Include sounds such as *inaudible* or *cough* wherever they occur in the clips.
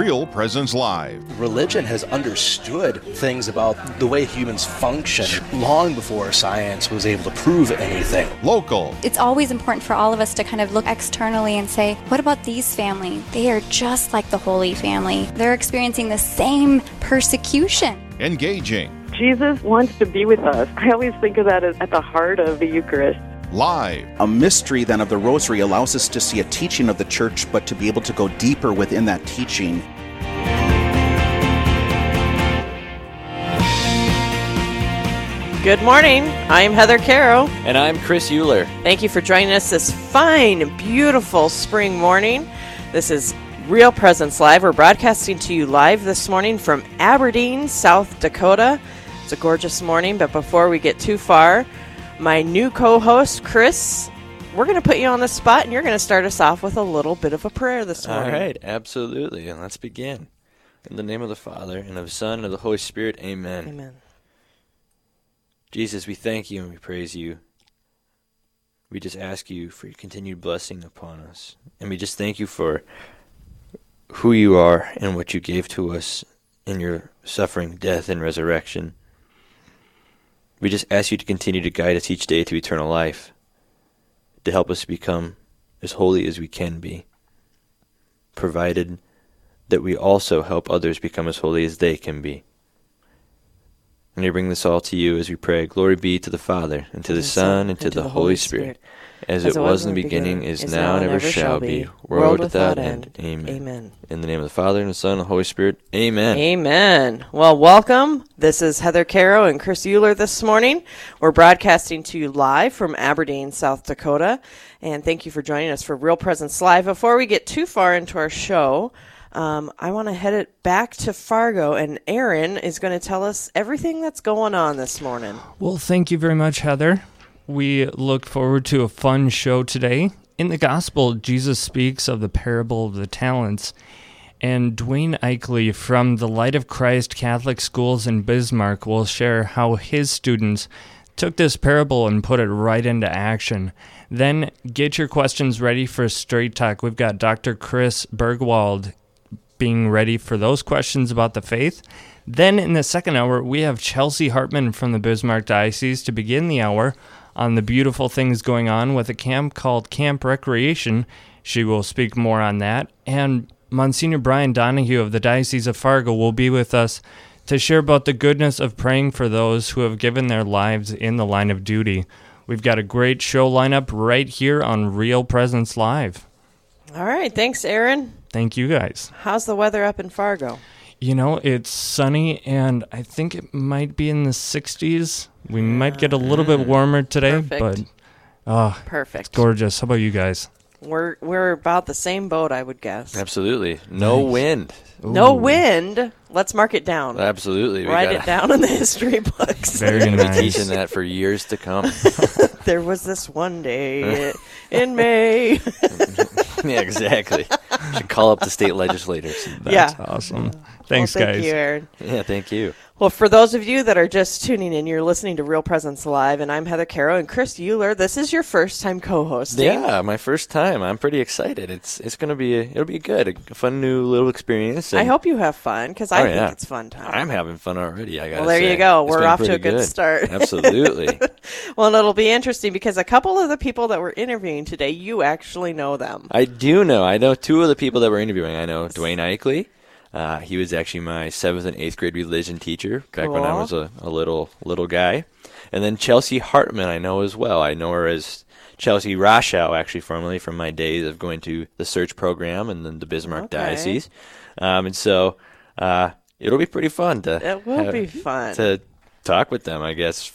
Real Presence Live. Religion has understood things about the way humans function long before science was able to prove anything. Local. It's always important for all of us to kind of look externally and say, what about these family? They are just like the Holy Family. They're experiencing the same persecution. Engaging. Jesus wants to be with us. I always think of that as at the heart of the Eucharist. Live. A mystery then of the Rosary allows us to see a teaching of the Church, but to be able to go deeper within that teaching. Good morning. I'm Heather Caro. And I'm Chris Euler. Thank you for joining us this fine, beautiful spring morning. This is Real Presence Live. We're broadcasting to you live this morning from Aberdeen, South Dakota. It's a gorgeous morning, but before we get too far, my new co host, Chris, we're going to put you on the spot and you're going to start us off with a little bit of a prayer this morning. All right, absolutely. And let's begin. In the name of the Father, and of the Son, and of the Holy Spirit, amen. Amen. Jesus, we thank you and we praise you. We just ask you for your continued blessing upon us. And we just thank you for who you are and what you gave to us in your suffering, death, and resurrection. We just ask you to continue to guide us each day to eternal life, to help us become as holy as we can be, provided that we also help others become as holy as they can be. And we bring this all to you as we pray. Glory be to the Father, and to the Son, and to the Holy Spirit, as it was in the beginning, is now, and ever shall be, world without end. Amen. Amen. In the name of the Father, and the Son, and the Holy Spirit. Amen. Amen. Well, welcome. This is Heather Caro and Chris Euler this morning. We're broadcasting to you live from Aberdeen, South Dakota. And thank you for joining us for Real Presence Live. Before we get too far into our show, um, I want to head it back to Fargo, and Aaron is going to tell us everything that's going on this morning. Well, thank you very much, Heather. We look forward to a fun show today. In the Gospel, Jesus speaks of the parable of the talents, and Dwayne Eichley from the Light of Christ Catholic Schools in Bismarck will share how his students took this parable and put it right into action. Then get your questions ready for Straight Talk. We've got Dr. Chris Burgwald being ready for those questions about the faith. Then in the second hour, we have Chelsea Hartman from the Bismarck Diocese to begin the hour on the beautiful things going on with a camp called Camp Recreation. She will speak more on that. And Monsignor Brian Donahue of the Diocese of Fargo will be with us to share about the goodness of praying for those who have given their lives in the line of duty. We've got a great show lineup right here on Real Presence Live. All right. Thanks, Aaron. Thank you guys. How's the weather up in Fargo? You know, it's sunny and I think it might be in the 60s. We might get a little bit warmer today, Perfect. but ah, Perfect. gorgeous. How about you guys? We're we're about the same boat, I would guess. Absolutely. No Nice. wind. No Ooh, wind. Let's mark it down. Absolutely. We Write gotta, it down in the history books. Very We're going to be nice. teaching that for years to come. *laughs* *laughs* there was this one day in May. *laughs* yeah, exactly. Should call up the state legislators. yeah. Awesome. Thanks, well, thank guys. you, Aaron. Yeah, thank you. Well, for those of you that are just tuning in, you're listening to Real Presence Live, and I'm Heather Caro and Chris Euler. This is your first time co-hosting. Yeah, my first time. I'm pretty excited. It's it's gonna be a, it'll be good, a fun new little experience. I hope you have fun because I Oh, think yeah. it's fun time. I'm having fun already. I got. Well, there you go. We're off to a good start. Absolutely. *laughs* well, and it'll be interesting because a couple of the people that we're interviewing today, you actually know them. I do know. I know two of the people that we're interviewing. I know Dwayne Eichley. Uh, he was actually my seventh and eighth grade religion teacher back when I was a, a little little guy. And then Chelsea Hartman, I know as well. I know her as Chelsea Rashow, actually formerly from my days of going to the search program and then the Bismarck Okay. Diocese. Um, and so uh, it'll be pretty fun to It will have- be fun. to talk with them. I guess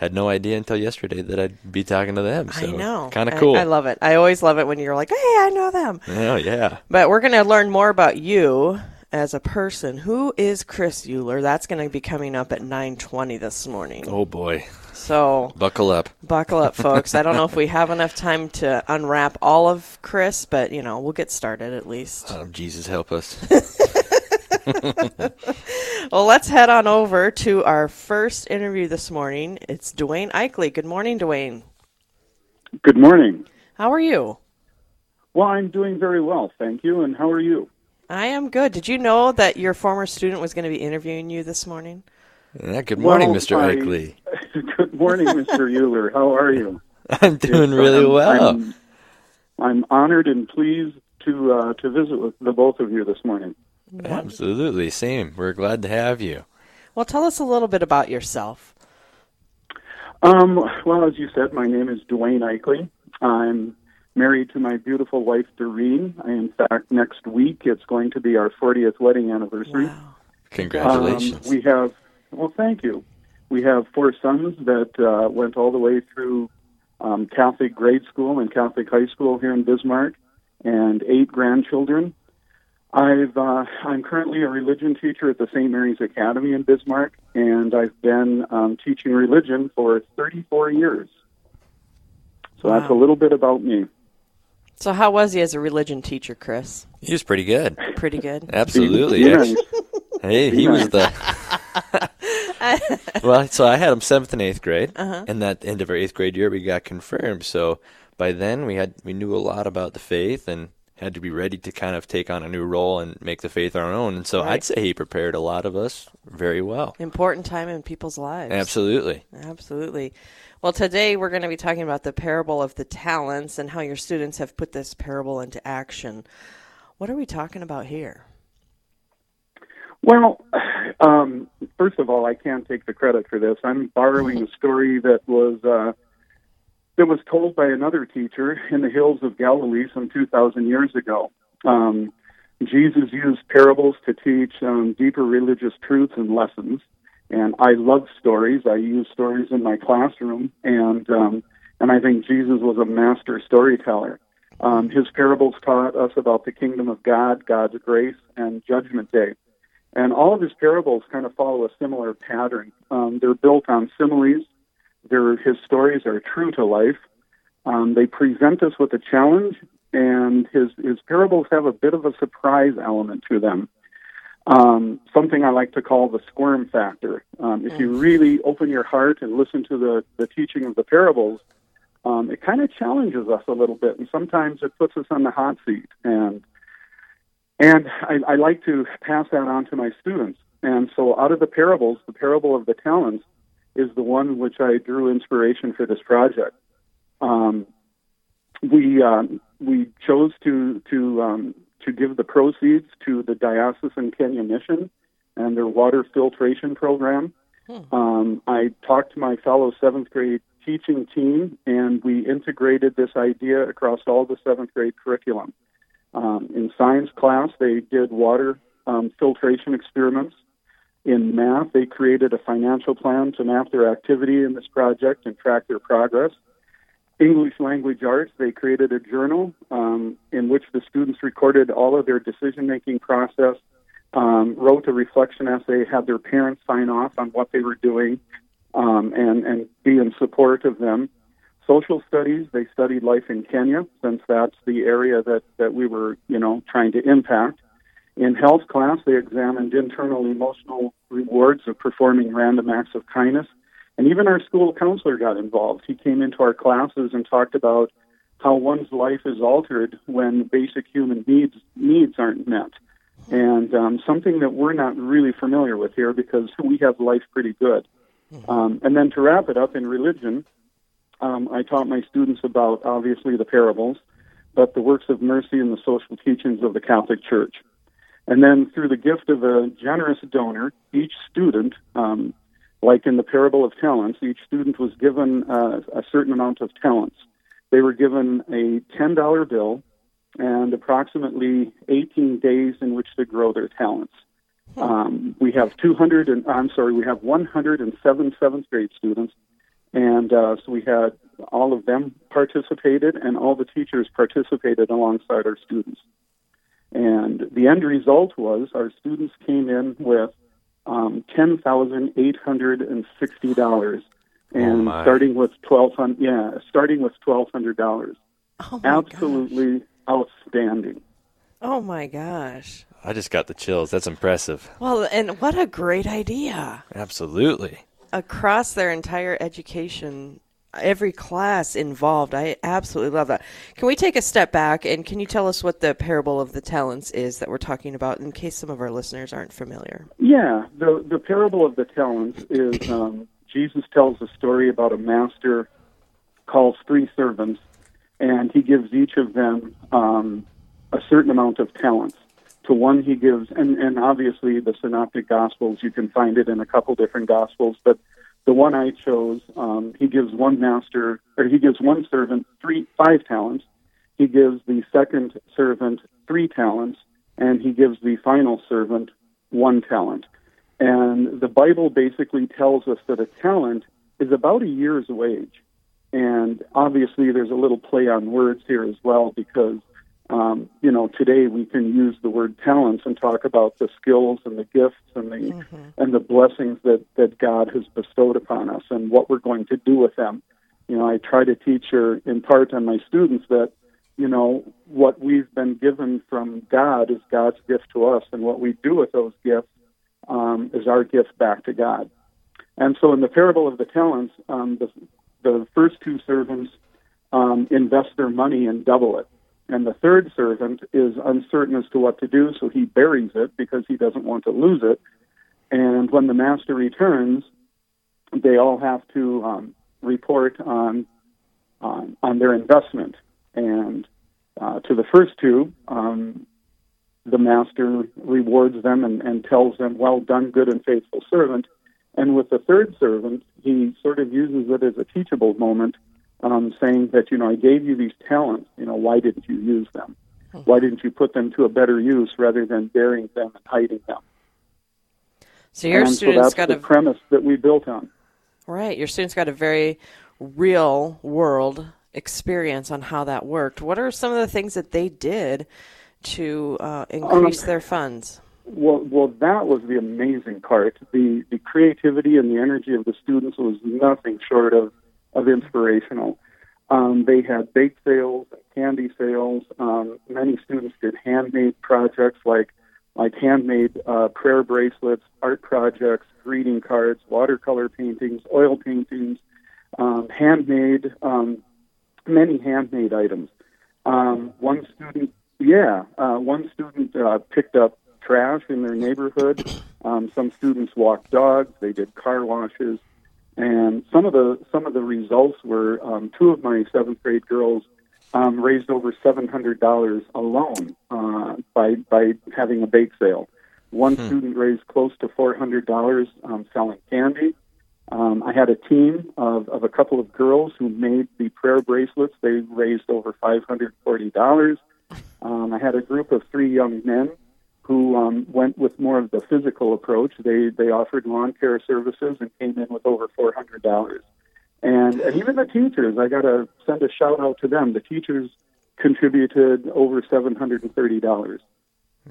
had no idea until yesterday that I'd be talking to them. So I know. kind of I- cool. I, love it. I always love it when you're like, "Hey, I know them." Oh yeah. But we're going to learn more about you as a person. Who is Chris Euler? That's going to be coming up at 9:20 this morning. Oh boy. So Buckle up. buckle up, folks. I don't know if we have enough time to unwrap all of Chris, but you know, we'll get started at least. Oh, Jesus help us. *laughs* *laughs* Well, let's head on over to our first interview this morning. It's Dwayne Eichley. Good morning, Dwayne. Good morning. How are you? Well, I'm doing very well, thank you. And how are you? I am good. Did you know that your former student was going to be interviewing you this morning? Yeah, good morning, Well, Mr. I- Eichley. *laughs* Good morning, Mr. Euler. How are you? *laughs* I'm doing It's, really um, well. I'm, I'm honored and pleased to uh, to visit with the both of you this morning. Absolutely, same. We're glad to have you. Well, tell us a little bit about yourself. Um, well, as you said, my name is Dwayne Eichley. I'm married to my beautiful wife, Doreen. In fact, next week it's going to be our 40th wedding anniversary. Wow. Congratulations. Um, we have, well, thank you. We have four sons that uh, went all the way through um, Catholic grade school and Catholic high school here in Bismarck, and eight grandchildren. I've uh, I'm currently a religion teacher at the St. Mary's Academy in Bismarck, and I've been um, teaching religion for 34 years. So that's a little bit about me. So, how was he as a religion teacher, Chris? he was pretty good. Pretty good. *laughs* Absolutely. Be Actu- nice. Hey, he was the. *laughs* well, so I had him seventh and eighth grade, Uh-huh. and that end of our eighth grade year, we got confirmed. So by then, we had we knew a lot about the faith and had to be ready to kind of take on a new role and make the faith our own. And so Right. I'd say he prepared a lot of us very well. Important time in people's lives. Absolutely. Absolutely. Well, today we're going to be talking about the parable of the talents and how your students have put this parable into action. What are we talking about here? Well, um, first of all, I can't take the credit for this. I'm borrowing a story that was uh, that was told by another teacher in the hills of Galilee some 2,000 years ago. Um, Jesus used parables to teach um, deeper religious truths and lessons. And I love stories. I use stories in my classroom, and um, and I think Jesus was a master storyteller. Um, his parables taught us about the kingdom of God, God's grace, and Judgment Day. And all of his parables kind of follow a similar pattern. Um, they're built on similes. They're, his stories are true to life. Um, they present us with a challenge, and his, his parables have a bit of a surprise element to them. Um, something I like to call the squirm factor. Um, if you really open your heart and listen to the, the teaching of the parables, um, it kind of challenges us a little bit, and sometimes it puts us on the hot seat. And and I, I like to pass that on to my students. And so, out of the parables, the parable of the talents is the one which I drew inspiration for this project. Um, we um, we chose to to um, to give the proceeds to the Diocesan Kenya Mission and their water filtration program. Um, I talked to my fellow seventh grade teaching team, and we integrated this idea across all the seventh grade curriculum. Um, in science class, they did water um, filtration experiments. In math, they created a financial plan to map their activity in this project and track their progress. English language arts, they created a journal um, in which the students recorded all of their decision making process, um, wrote a reflection essay, had their parents sign off on what they were doing, um, and, and be in support of them. Social studies, they studied life in Kenya, since that's the area that, that we were, you know, trying to impact. In health class, they examined internal emotional rewards of performing random acts of kindness. And even our school counselor got involved. He came into our classes and talked about how one's life is altered when basic human needs needs aren't met. And um, something that we're not really familiar with here because we have life pretty good. Um, and then to wrap it up in religion, um, I taught my students about obviously the parables, but the works of mercy and the social teachings of the Catholic Church. And then through the gift of a generous donor, each student, um, like in the parable of talents, each student was given uh, a certain amount of talents. They were given a $10 bill and approximately 18 days in which to grow their talents. Um, we have 200 and I'm sorry, we have 107 seventh grade students, and uh, so we had all of them participated, and all the teachers participated alongside our students. And the end result was our students came in with um, ten thousand eight hundred and sixty dollars, and my. starting with twelve hundred, yeah, starting with twelve hundred dollars. Oh my Absolutely outstanding. Oh my gosh. I just got the chills. That's impressive. Well, and what a great idea. Absolutely. Across their entire education every class involved. I absolutely love that. Can we take a step back and can you tell us what the parable of the talents is that we're talking about in case some of our listeners aren't familiar? Yeah, the the parable of the talents is um, Jesus tells a story about a master calls three servants, and he gives each of them um, a certain amount of talents. To one, he gives, and, and obviously the Synoptic Gospels, you can find it in a couple different Gospels, but the one I chose, um, he gives one master, or he gives one servant three, five talents. He gives the second servant three talents, and he gives the final servant one talent. And the Bible basically tells us that a talent is about a year's wage. And obviously, there's a little play on words here as well because, um, you know, today we can use the word talents and talk about the skills and the gifts and the mm-hmm. and the blessings that that God has bestowed upon us and what we're going to do with them. You know, I try to teach or impart on my students that, you know, what we've been given from God is God's gift to us, and what we do with those gifts um, is our gift back to God. And so, in the parable of the talents, um, the the first two servants um, invest their money and double it. And the third servant is uncertain as to what to do, so he buries it because he doesn't want to lose it. And when the master returns, they all have to um, report on, on, on their investment. And uh, to the first two, um, the master rewards them and, and tells them, "Well done, good and faithful servant." And with the third servant, he sort of uses it as a teachable moment, um, saying that, you know, I gave you these talents, you know, why didn't you use them? Why didn't you put them to a better use rather than burying them and hiding them? So your and students so that's got the a premise that we built on. right. Your students got a very real world experience on how that worked. What are some of the things that they did to uh, increase Um, their funds? Well, well, that was the amazing part. The the creativity and the energy of the students was nothing short of of inspirational. Um, they had bake sales and candy sales. Um, many students did handmade projects like like handmade uh, prayer bracelets, art projects, greeting cards, watercolor paintings, oil paintings, um, handmade um, many handmade items. Um, one student, yeah, uh, one student uh, picked up trash in their neighborhood. Um, some students walked dogs. They did car washes, and some of the some of the results were um, two of my seventh grade girls um, raised over seven hundred dollars alone uh, by by having a bake sale. One Hmm. student raised close to four hundred dollars um, selling candy. Um, I had a team of, of a couple of girls who made the prayer bracelets. They raised over five hundred forty dollars. Um, I had a group of three young men who um, went with more of the physical approach. They they offered lawn care services and came in with over four hundred dollars. And and even the teachers, I got to send a shout out to them. The teachers contributed over seven hundred and thirty dollars.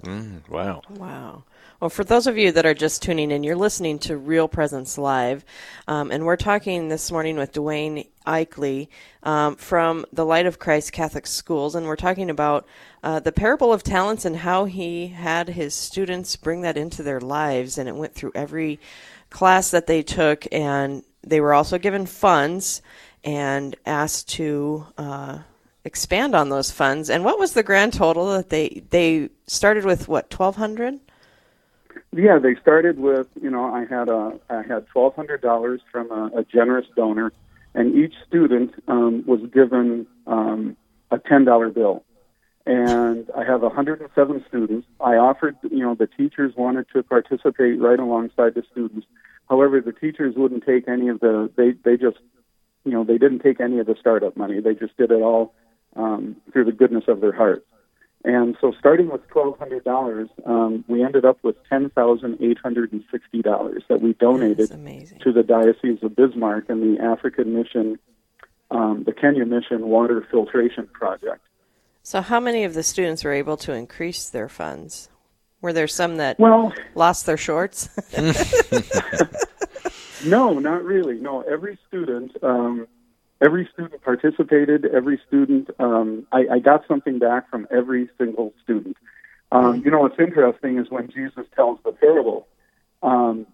Mm, wow. Wow. Well, for those of you that are just tuning in, you're listening to Real Presence Live, um, and we're talking this morning with Dwayne Eichley um, from the Light of Christ Catholic Schools, and we're talking about uh, the parable of talents and how he had his students bring that into their lives, and it went through every class that they took, and they were also given funds and asked to. Uh, expand on those funds and what was the grand total that they they started with what 1200 Yeah, they started with you know I had a I had twelve hundred dollars from a, a generous donor, and each student um, was given um, a ten dollar bill. And I have 107 students. I offered, you know, the teachers wanted to participate right alongside the students. However, the teachers wouldn't take any of the. They they just, you know, they didn't take any of the startup money. They just did it all um, through the goodness of their hearts. And so, starting with twelve hundred dollars, um, we ended up with ten thousand eight hundred and sixty dollars that we donated to the Diocese of Bismarck and the African Mission, um, the Kenya Mission Water Filtration Project. so how many of the students were able to increase their funds were there some that Well, lost their shorts *laughs* no, not really. No, every student, um, every student participated. Every student, um, I, I got something back from every single student. Um, you know, what's interesting is when Jesus tells the parable, um,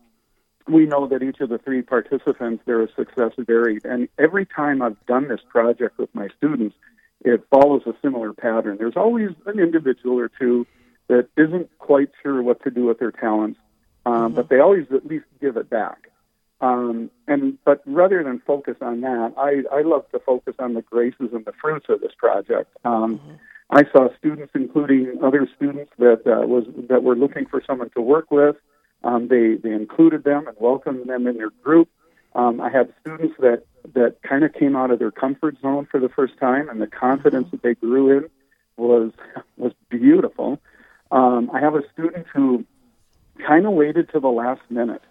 we know that each of the three participants, their success varied. And every time I've done this project with my students, it follows a similar pattern. There's always an individual or two that isn't quite sure what to do with their talents, um, but they always at least give it back. Um, and but rather than focus on that, I, I love to focus on the graces and the fruits of this project. Um, I saw students, including other students that uh, was that were looking for someone to work with. Um, they they included them and welcomed them in their group. Um, I had students that that kind of came out of their comfort zone for the first time, and the confidence that they grew in was was beautiful. Um, I have a student who kind of waited to the last minute,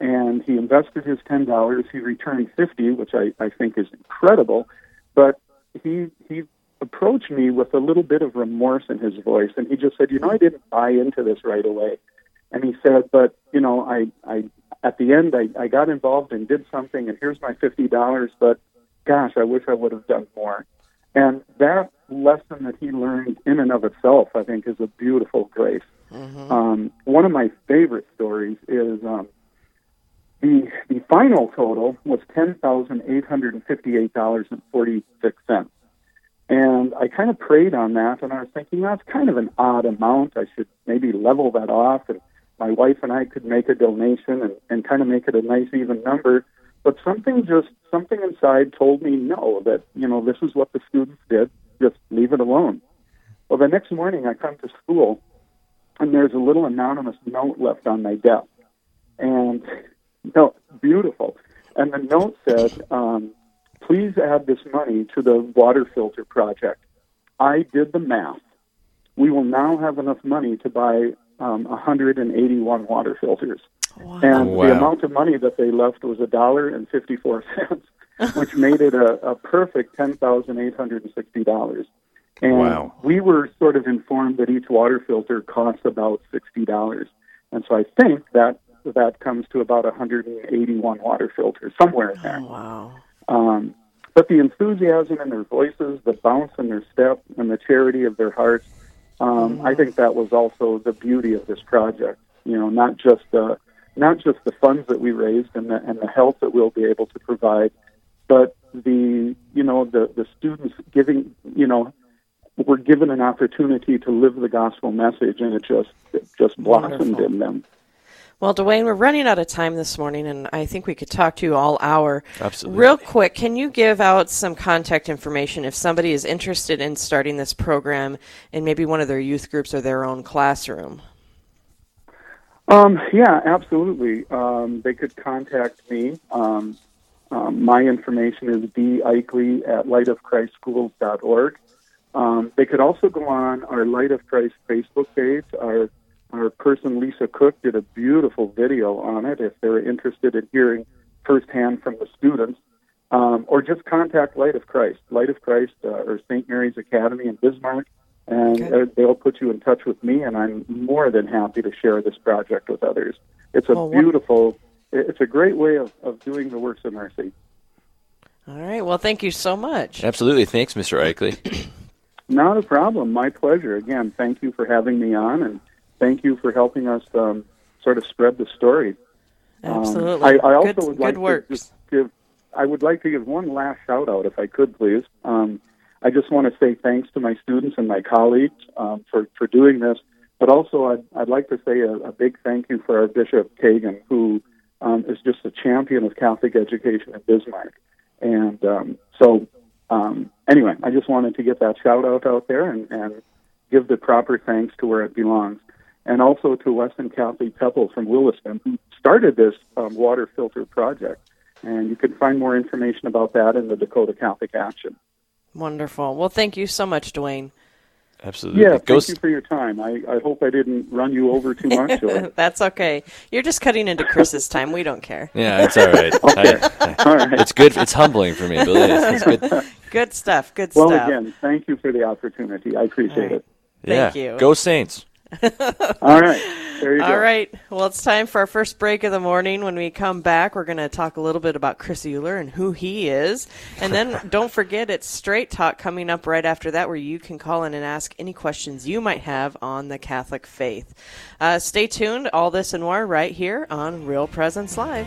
and he invested his ten dollars. He returned fifty, which I, I think is incredible. But he he approached me with a little bit of remorse in his voice, and he just said, "You know, I didn't buy into this right away." And he said, "But you know, I I at the end I, I got involved and did something, and here's my fifty dollars. But gosh, I wish I would have done more." And that lesson that he learned in and of itself, I think, is a beautiful grace. Um, one of my favorite stories is um, the the final total was ten thousand eight hundred and fifty eight dollars and forty six cents. And I kind of prayed on that, and I was thinking that's kind of an odd amount. I should maybe level that off, and my wife and I could make a donation and, and kind of make it a nice even number. But something just something inside told me no, that you know this is what the students did. Just leave it alone. Well, the next morning I come to school, and there's a little anonymous note left on my desk, and no, beautiful. And the note said, um, "Please add this money to the water filter project." I did the math. We will now have enough money to buy um, 181 water filters. And Wow. the amount of money that they left was a dollar and fifty-four cents, *laughs* which made it a, a perfect ten thousand eight hundred and sixty dollars. And Wow. we were sort of informed that each water filter costs about sixty dollars, and so I think that that comes to about 181 water filters somewhere in there. Oh, wow. Um, but the enthusiasm in their voices, the bounce in their step, and the charity of their hearts, um, I think that was also the beauty of this project. You know, not just the not just the funds that we raised and the and the help that we'll be able to provide, but the you know the the students giving you know were given an opportunity to live the gospel message, and it just it just blossomed Wonderful. in them. Well, Dwayne, we're running out of time this morning, and I think we could talk to you all hour. Absolutely. Real quick, can you give out some contact information if somebody is interested in starting this program in maybe one of their youth groups or their own classroom? Um, yeah, absolutely. Um, they could contact me. Um, um, my information is deikley at lightofchristschools.org. Um, they could also go on our Light of Christ Facebook page. Our our person Lisa Cook did a beautiful video on it. If they're interested in hearing firsthand from the students, um, or just contact Light of Christ, Light of Christ, uh, or St. Mary's Academy in Bismarck, and Okay. they'll put you in touch with me. And I'm more than happy to share this project with others. It's a Well, beautiful. It's a great way of, of doing the works of mercy. All right. Well, thank you so much. Absolutely. Thanks, Mr. Eichley. Not a problem. My pleasure. Again, thank you for having me on, and thank you for helping us um, sort of spread the story. Um, Absolutely. I, I also good, would like work. to just give. I would like to give one last shout out, if I could, please. Um, I just want to say thanks to my students and my colleagues um, for for doing this, but also I'd, I'd like to say a, a big thank you for our Bishop Kagan, who um, is just a champion of Catholic education in Bismarck. And um, so, um, anyway, I just wanted to get that shout out out there and, and give the proper thanks to where it belongs. And also to Weston Catholic Pebble from Williston, who started this um, water filter project. And you can find more information about that in the Dakota Catholic Action. Wonderful. Well, thank you so much, Dwayne. Absolutely. Yeah, Go thank you for your time. I, I hope I didn't run you over too much. Or, *laughs* That's okay. You're just cutting into Chris's time. We don't care. Yeah, it's all right. *laughs* I- I- all right. it's good. It's humbling for me, believe it. It's good. *laughs* Good stuff. Good Well, stuff. again, thank you for the opportunity. I appreciate All right. it. Thank yeah. you. Go Saints. *laughs* All right. All right. Well, it's time for our first break of the morning. When we come back, we're going to talk a little bit about Chris Euler and who he is. And then *laughs* don't forget, it's Straight Talk coming up right after that, where you can call in and ask any questions you might have on the Catholic faith. Uh, stay tuned. All this and more right here on Real Presence Live.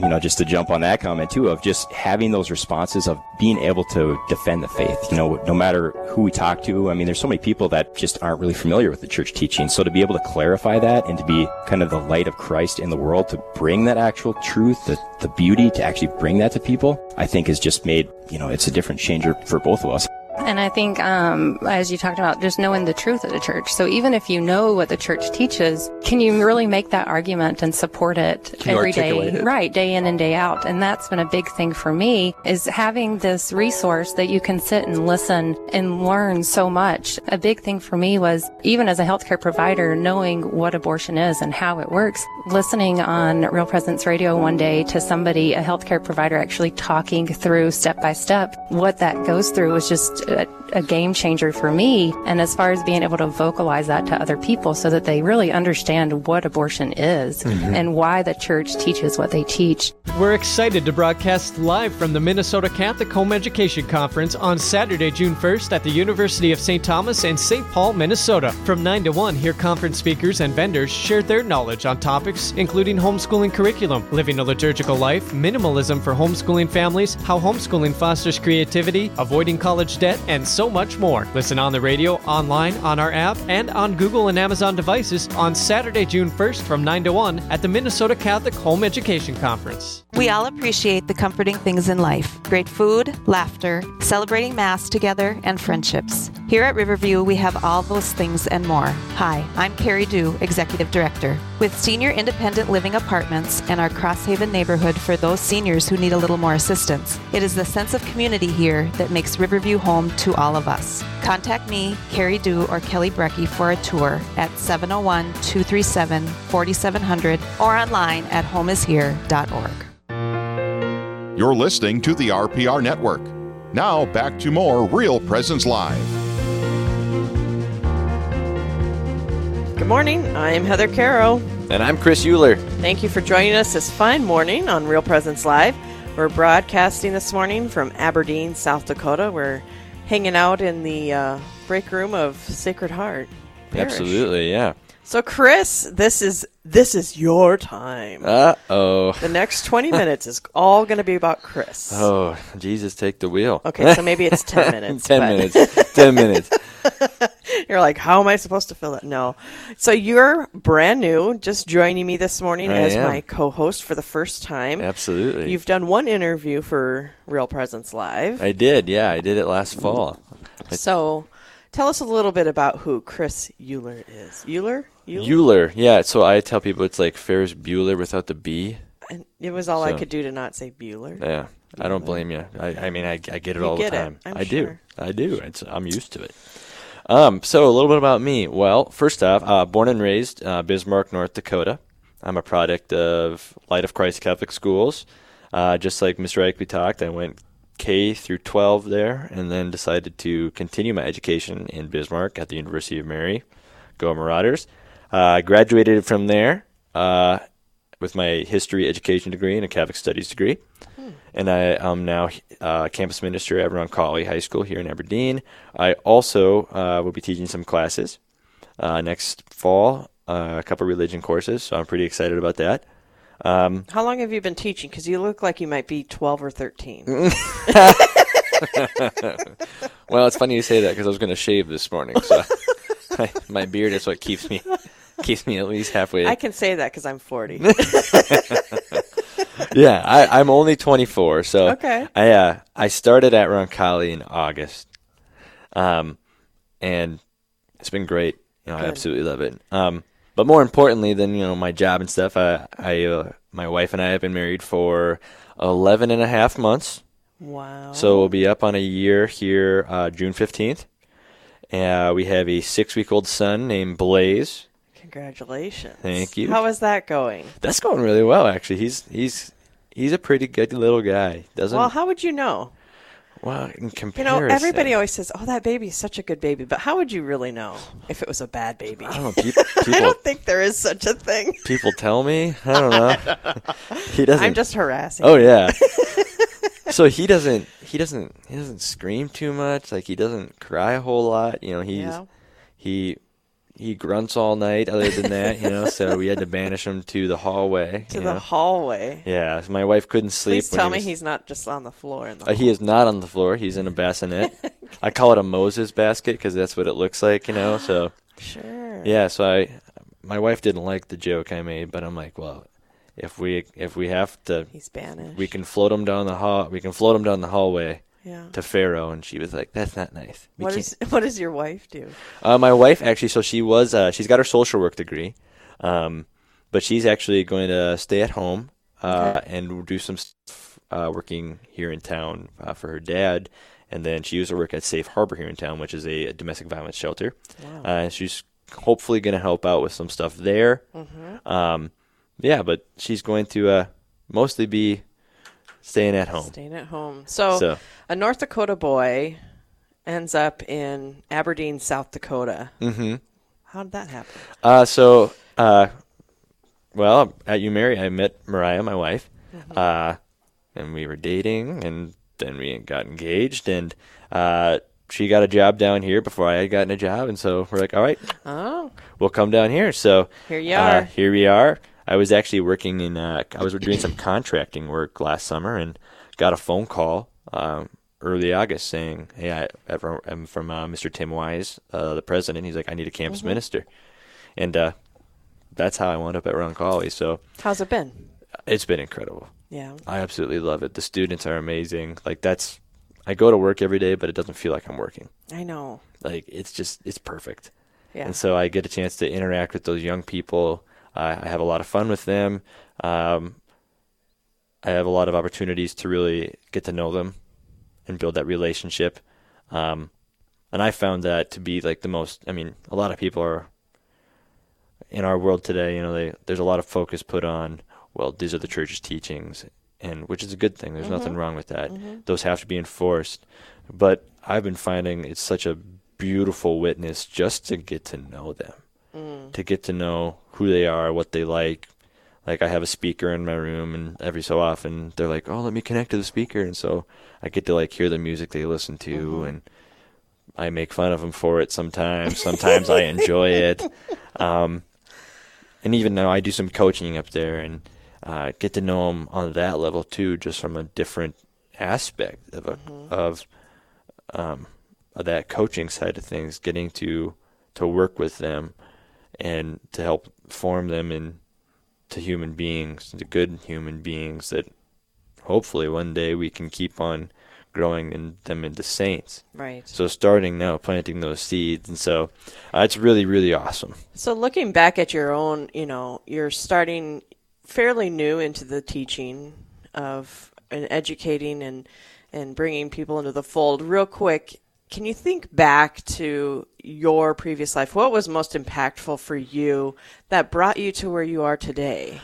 you know, just to jump on that comment too, of just having those responses of being able to defend the faith. You know, no matter who we talk to, I mean, there's so many people that just aren't really familiar with the church teaching. So to be able to clarify that and to be kind of the light of Christ in the world, to bring that actual truth, the, the beauty, to actually bring that to people, I think has just made, you know, it's a different changer for both of us. And I think, um, as you talked about, just knowing the truth of the church. So even if you know what the church teaches, can you really make that argument and support it Can every day, it? right, day in and day out? And that's been a big thing for me is having this resource that you can sit and listen and learn so much. A big thing for me was even as a healthcare provider, knowing what abortion is and how it works. Listening on Real Presence Radio one day to somebody, a healthcare provider, actually talking through step by step what that goes through was just a, a game changer for me. And as far as being able to vocalize that to other people so that they really understand what abortion is Mhm. and why the church teaches what they teach. We're excited to broadcast live from the Minnesota Catholic Home Education Conference on Saturday, June 1st at the University of St. Thomas in St. Paul, Minnesota. From 9 to 1, hear conference speakers and vendors share their knowledge on topics including homeschooling curriculum, living a liturgical life, minimalism for homeschooling families, how homeschooling fosters creativity, avoiding college debt, and so much more. Listen on the radio, online, on our app, and on Google and Amazon devices on Saturday, June 1st from 9 to 1 at the Minnesota Catholic Home Education Conference. We all appreciate the comforting things in life great food, laughter, celebrating Mass together, and friendships. Here at Riverview, we have all those things and more. Hi, I'm Carrie Dew, Executive Director. With senior independent living apartments and our Crosshaven neighborhood for those seniors who need a little more assistance, it is the sense of community here that makes Riverview home to all of us. Contact me, Carrie Dew, or Kelly Brecky for a tour at 701 237 4700 or online at homeishere.org. You're listening to the RPR Network. Now back to more Real Presence Live. Good morning. I'm Heather Caro. And I'm Chris Euler. Thank you for joining us this fine morning on Real Presence Live. We're broadcasting this morning from Aberdeen, South Dakota. We're hanging out in the uh, break room of Sacred Heart. Parish. Absolutely, yeah. So, Chris, this is this is your time. Uh oh. The next 20 *laughs* minutes is all going to be about Chris. Oh, Jesus, take the wheel. Okay, so maybe it's 10 *laughs* minutes, 10 but- minutes. 10 minutes. *laughs* *laughs* You're like, how am I supposed to fill it? No. So you're brand new, just joining me this morning I as am. my co-host for the first time. Absolutely. You've done one interview for Real Presence Live. I did, yeah. I did it last fall. Mm-hmm. So tell us a little bit about who Chris Euler is. Euler? Euler, yeah. So I tell people it's like Ferris Bueller without the B. And it was all I could do to not say Bueller. Yeah, I don't blame you. I, I mean, I, I get it You all get the time. I'm I sure. do. I do. It's, I'm used to it. Um, so a little bit about me. Well, first off, uh, born and raised uh, Bismarck, North Dakota. I'm a product of Light of Christ Catholic Schools. Uh, just like Mr. Ike, we talked, I went K through 12 there, and then decided to continue my education in Bismarck at the University of Mary. Go Marauders! Uh, graduated from there. Uh, with my history education degree and a Catholic studies degree. And I am now uh, campus minister at Roncalli High School here in Aberdeen. I also uh, will be teaching some classes uh, next fall, uh, a couple religion courses, so I'm pretty excited about that. Um, How long have you been teaching? Because you look like you might be 12 or 13. *laughs* *laughs* well, it's funny you say that because I was going to shave this morning, so *laughs* my, my beard is what keeps me *laughs* keeps me at least halfway. I can say that because I'm 40. *laughs* *laughs* yeah, I, I'm only 24, so Okay. I uh, I started at Roncalli in August, um, and it's been great. You know, I absolutely love it. Um, but more importantly than you know my job and stuff, I, I uh, my wife and I have been married for 11 and a half months. Wow. So we'll be up on a year here, uh, June 15th. Uh, we have a six-week-old son named Blaze. Congratulations. Thank you. How is that going? That's going really well, actually. He's he's he's a pretty good little guy. Doesn't Well, how would you know? well in comparison, You know, everybody always says, "Oh, that baby's such a good baby," but how would you really know if it was a bad baby? I don't know. *laughs* People, I don't think there is such a thing. people tell me. I don't know. *laughs* he doesn't. I'm just harassing. Oh yeah. *laughs* so he doesn't. He doesn't. He doesn't scream too much. Like he doesn't cry a whole lot. You know. He's Yeah. he he grunts all night. Other than that, you know. So we had to banish him to the hallway. to the know. hallway. Yeah. My wife couldn't sleep. Please tell he me was- he's not just on the floor in the Uh, he is not on the floor. He's in a bassinet. *laughs* I call it a Moses basket because that's what it looks like, you know. So *gasps* Sure. yeah. So I, my wife didn't like the joke I made, but I'm like, well, if we if we have to, He's banished. we can float him down the hall. We can float him down the hallway Yeah. to Pharaoh. And she was like, that's not nice. We What can't- is *laughs* what does your wife do? uh, my wife actually, so she was, uh, she's got her social work degree, um, but she's actually going to stay at home uh, and do some stuff uh, working here in town uh, for her dad. And then she used to work at Safe Harbor here in town, which is a, domestic violence shelter. Wow. Uh, she's hopefully going to help out with some stuff there. Mhm. Um, yeah, but she's going to uh, mostly be staying at home. Staying at home. So, So- a North Dakota boy ends up in Aberdeen, South Dakota. Mm-hmm. How did that happen? Uh, so, uh, well, at U Mary, I met Mariah, my wife, Mhm. uh, and we were dating, and then we got engaged, and uh, she got a job down here before I had gotten a job, and so we're like, all right, Oh, we'll come down here. So Here you uh, are. here we are. I was actually working in. Uh, I was doing some contracting work last summer, and got a phone call um, early August saying, "Hey, I, I'm from uh, Mr. Tim Wise, uh, the president. He's like, I need a campus Mhm. minister," and uh, that's how I wound up at Roncalli. So how's it been? it's been incredible. Yeah. I absolutely love it. The students are amazing. Like that's, I go to work every day, but it doesn't feel like I'm working. I know. Like it's just it's perfect. Yeah. And so I get a chance to interact with those young people. I I have a lot of fun with them. Um, I have a lot of opportunities to really get to know them and build that relationship. Um, and I found that to be like the most. I mean, a lot of people are in our world today. You know, they, there's a lot of focus put on. Well, these are the church's teachings, and which is a good thing. There's nothing Mhm. wrong with that. Mhm. Those have to be enforced. But I've been finding it's such a beautiful witness just to get to know them, Mm. to get to know who they are, what they like. Like I have a speaker in my room, and every so often they're like, "Oh, let me connect to the speaker," and so I get to like hear the music they listen to, Mm-hmm. and I make fun of them for it sometimes. Sometimes I enjoy it, *laughs* um, and even now I do some coaching up there, and uh, get to know them on that level too, just from a different aspect of a, Mm-hmm. of um, of that coaching side of things, getting to to work with them and to help form them into human beings, into good human beings that hopefully one day we can keep on growing in them into saints. Right. So starting now, planting those seeds, and so uh, it's really really awesome. So looking back at your own, you know, you're starting fairly new into the teaching of and educating and and bringing people into the fold. Real quick, can you think back to your previous life? What was most impactful for you that brought you to where you are today?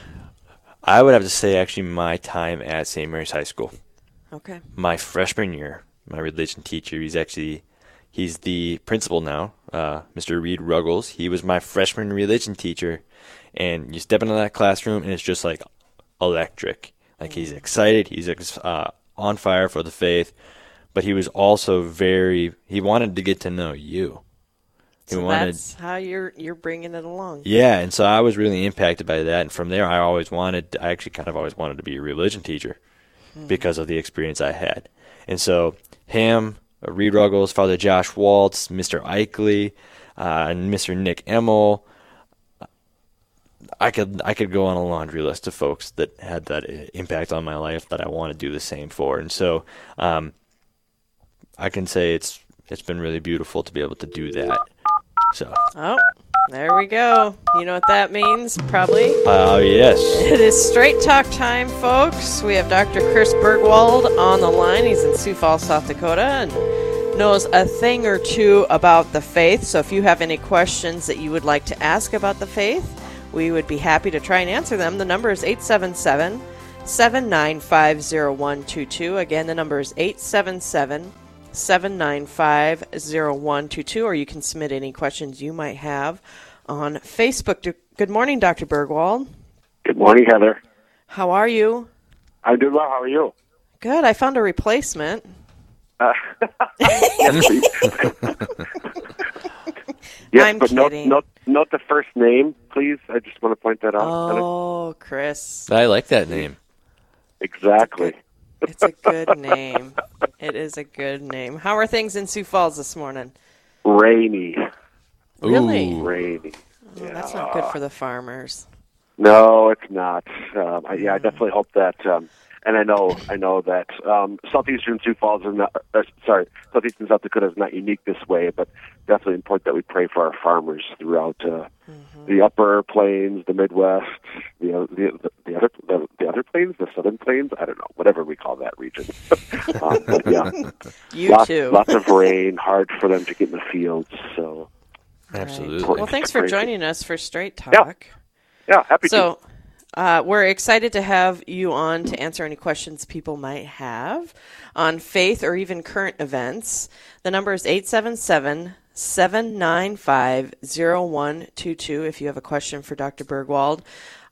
I would have to say actually my time at St. Mary's High School. Okay. My freshman year, my religion teacher, he's actually he's the principal now, uh, Mr. Reed Ruggles. He was my freshman religion teacher, and you step into that classroom, and it's just like electric. Like he's excited, he's uh, on fire for the faith, but he was also very. He wanted to get to know you. He So wanted that's how you're you're bringing it along. yeah, and so I was really impacted by that, and from there, I always wanted. I actually kind of always wanted to be a religion teacher Hmm. because of the experience I had, and so him, Reed Ruggles, Father Josh Waltz, Mr. Eichley, uh, and Mr. Nick Emmel. I could I could go on a laundry list of folks that had that impact on my life that I want to do the same for, and so um, I can say it's it's been really beautiful to be able to do that. So, Oh, there we go. You know what that means, probably. Uh, oh yes. *laughs* It is straight talk time, folks. We have Dr. Chris Burgwald on the line. He's in Sioux Falls, South Dakota, and knows a thing or two about the faith. So if you have any questions that you would like to ask about the faith, we would be happy to try and answer them. The number is 877 795 0122. Again, the number is 877 795 0122, or you can submit any questions you might have on Facebook. Good morning, Dr. Burgwald. Good morning, Heather. How are you? I'm doing well. How are you? Good. I found a replacement. Uh, *laughs* *laughs* yes, I'm but note, kidding. note, note the first name, please. I just want to point that out. Oh, Chris. I like that name. Exactly. It's a good name. It is a good name. How are things in Sioux Falls this morning? Rainy. Really? Rainy. Oh, that's not good for the farmers. No, it's not. Um, I, yeah, I definitely hope that. Um, and I know, I know that um, southeastern Sioux Falls is not. Uh, sorry, southeastern South Dakota is not unique this way, but definitely important that we pray for our farmers throughout uh, the upper plains, the Midwest, the uh, the, the, the other the, the other plains, the southern plains. I don't know, whatever we call that region. *laughs* um, but yeah, *laughs* You lots, too. lots of rain, hard for them to get in the fields. So Absolutely. Well, thanks for joining us for Straight Talk. Yeah, happy So, uh, we're excited to have you on to answer any questions people might have on faith or even current events. The number is 877 795 0122 if you have a question for Dr. Burgwald.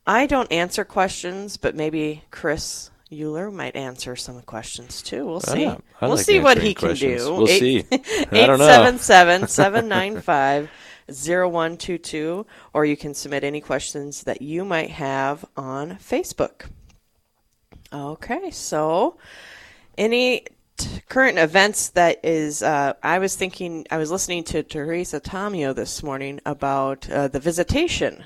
I don't answer questions, but maybe Chris Euler might answer some questions too. We'll see. We'll see what he can do. We'll see. *laughs* I 877 795 0122, or you can submit any questions that you might have on Facebook. Okay, so any t- current events that is, uh, I was thinking, I was listening to Teresa Tomeo this morning about uh, the visitation.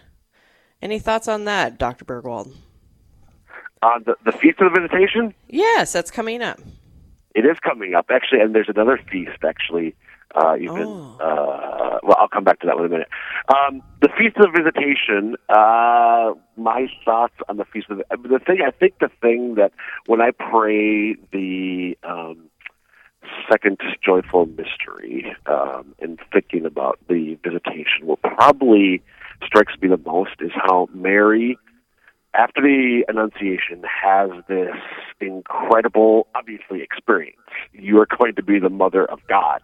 Any thoughts on that, Dr. Burgwald? uh, the the feast of the visitation. Yes, that's coming up. It is coming up actually, and there's another feast actually. Uh, even uh, well, I'll come back to that in a minute. Um, the feast of visitation. Uh, my thoughts on the feast of the, the thing. I think the thing that when I pray the um, second joyful mystery um, and thinking about the visitation, what probably strikes me the most is how Mary after the Annunciation has this incredible, obviously, experience. You are going to be the mother of God.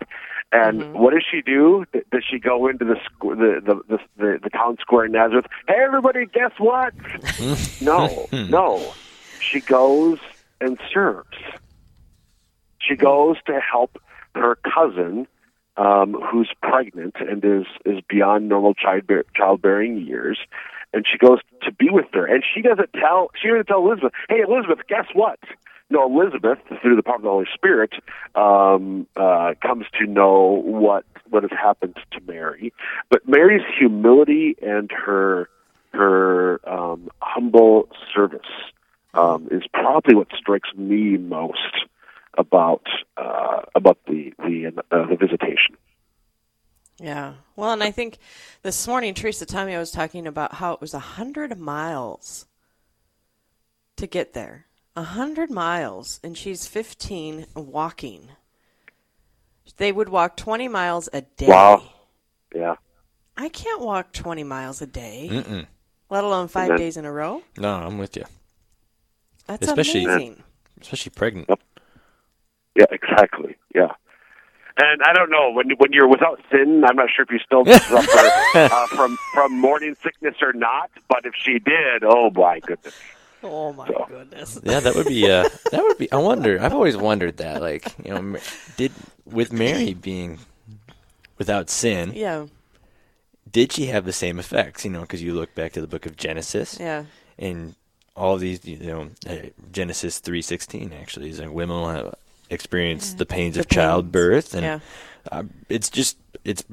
And what does she do? Does she go into the, squ- the, the, the, the, the town square in Nazareth? Hey, everybody, guess what? *laughs* no, no. She goes and serves. She goes to help her cousin, um, who's pregnant and is is beyond normal childbear- childbearing years, and she goes to be with her. And she doesn't tell she doesn't tell Elizabeth, "Hey, Elizabeth, guess what?" No, Elizabeth, through the power of the Holy Spirit, um, uh, comes to know what what has happened to Mary. But Mary's humility and her her um, humble service um, is probably what strikes me most about uh, about the the uh, the visitation. Yeah. Well, and I think this morning Teresa Tomeo was talking about how it was a hundred miles to get there. A hundred miles, and she's fifteen walking. They would walk twenty miles a day. Wow. Yeah. I can't walk twenty miles a day, Mm-mm. let alone five then- days in a row. No, I'm with you. That's especially, amazing. especially pregnant. Yeah, exactly. Yeah. And I don't know when when you're without sin. I'm not sure if you still *laughs* suffer uh, from from morning sickness or not. But if she did, oh my goodness. Oh my goodness. Yeah, that would be. Uh, that would be. I wonder. I've always wondered that. Like, you know, did with Mary *clears throat* being without sin, Yeah. did she have the same effects? You know, because you look back to the book of Genesis, Yeah. and all these, you know, uh, Genesis three sixteen actually is like women will have experienced the pains The of pains. childbirth, and Yeah. uh, it's just it's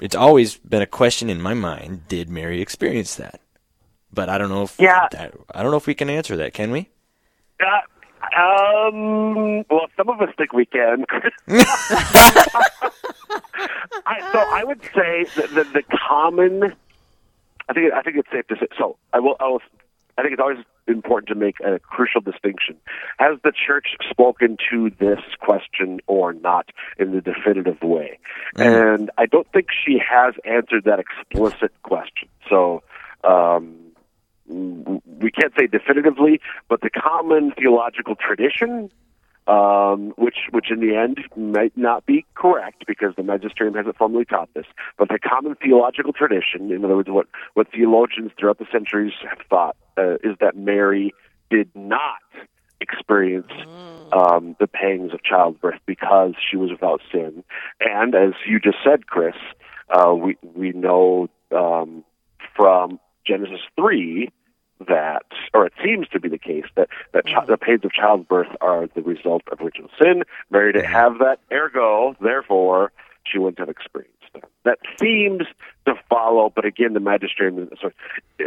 it's always been a question in my mind: Did Mary experience that? But I don't know if Yeah. that, I don't know if we can answer that. Can we? Uh, um. Well, some of us think we can. *laughs* I, so I would say that the, the common. I think I think it's safe to say. So I will. I will. I think it's always important to make a crucial distinction. Has the church spoken to this question or not in the definitive way? And I don't think she has answered that explicit question. So. Um, we can't say definitively, but the common theological tradition, um, which which in the end might not be correct because the magisterium hasn't formally taught this, but the common theological tradition, in other words, what what theologians throughout the centuries have thought uh, is that Mary did not experience um, the pangs of childbirth because she was without sin, and as you just said, Chris, uh, we we know um, from Genesis three that, or it seems to be the case that that chi- the pains of childbirth are the result of original sin. Mary didn't have that, ergo, therefore, she wouldn't have experienced that. That seems to follow, but again, the magisterium of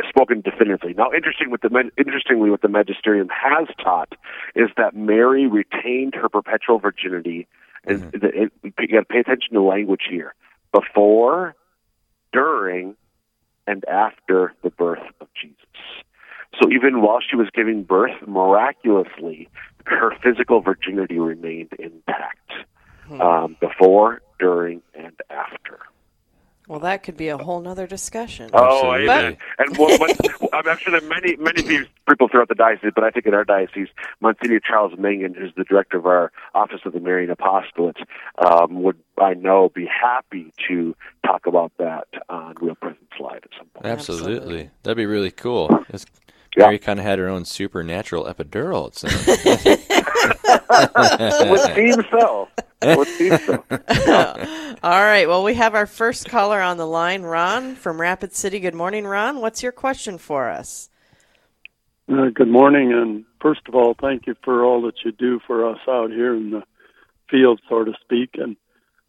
spoken definitively. Now, interesting with the interestingly, what the magisterium has taught is that Mary retained her perpetual virginity. And the- it, you got to pay attention to language here: before, during, and after the birth of Jesus. So even while she was giving birth, miraculously, her physical virginity remained intact um, before, during, and after. Well, that could be a whole nother discussion. Oh, amen. But- And what, what, *laughs* I'm sure that many many people throughout the diocese, but I think in our diocese, Monsignor Charles Mangan, who's the director of our Office of the Marian Apostolate, um, would I know be happy to talk about that on Real Presence Live at some point. Absolutely. That'd be really cool. It's- Mary kind of had her own supernatural epidural. It sounds. *laughs* Would seem so. Would seem so. All right. Well, we have our first caller on the line, Ron from Rapid City. Good morning, Ron. What's your question for us? Uh, good morning, and first of all, thank you for all that you do for us out here in the field, so to speak. And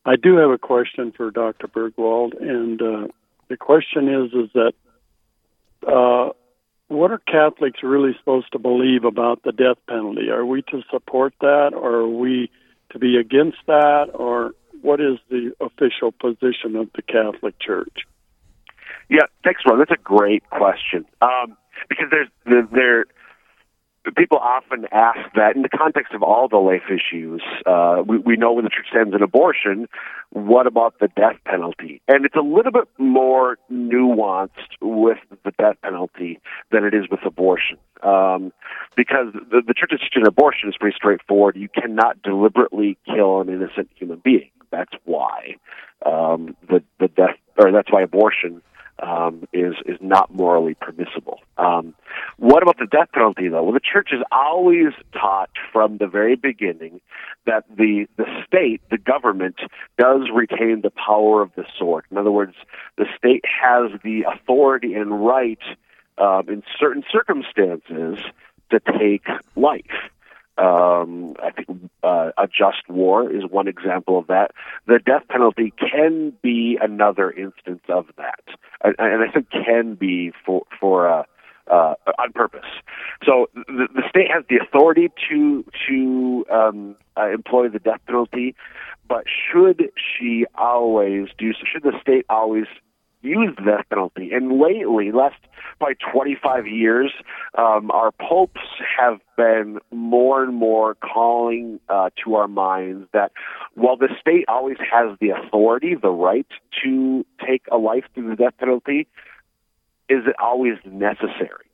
I do have a question for Dr. Burgwald, and uh, the question is: is that uh, what are Catholics really supposed to believe about the death penalty? Are we to support that, or are we to be against that, or what is the official position of the Catholic Church? Yeah, thanks, Ron. That's a great question. Um, because there's there, there people often ask that in the context of all the life issues. Uh, we, we know when the church stands in abortion, what about the death penalty? And it's a little bit more nuanced with the death penalty than it is with abortion. Um, because the, the church's teaching on abortion is pretty straightforward. You cannot deliberately kill an innocent human being. That's why um, the the death, or that's why abortion um, is is not morally permissible. Um, what about the death penalty, though? Well, the church has always taught from the very beginning that the the state, the government, does retain the power of the sword. In other words, the state has the authority and right um, in certain circumstances to take life. Um, I think uh, a just war is one example of that. The death penalty can be another instance of that, and, I think can be for for uh, uh, on purpose. So the, the state has the authority to to um, uh, employ the death penalty, but should she always do so? Should the state always use the death penalty? And lately, last probably 25 years, um, our popes have been more and more calling uh, to our minds that while the state always has the authority, the right to take a life through the death penalty, is it always necessary?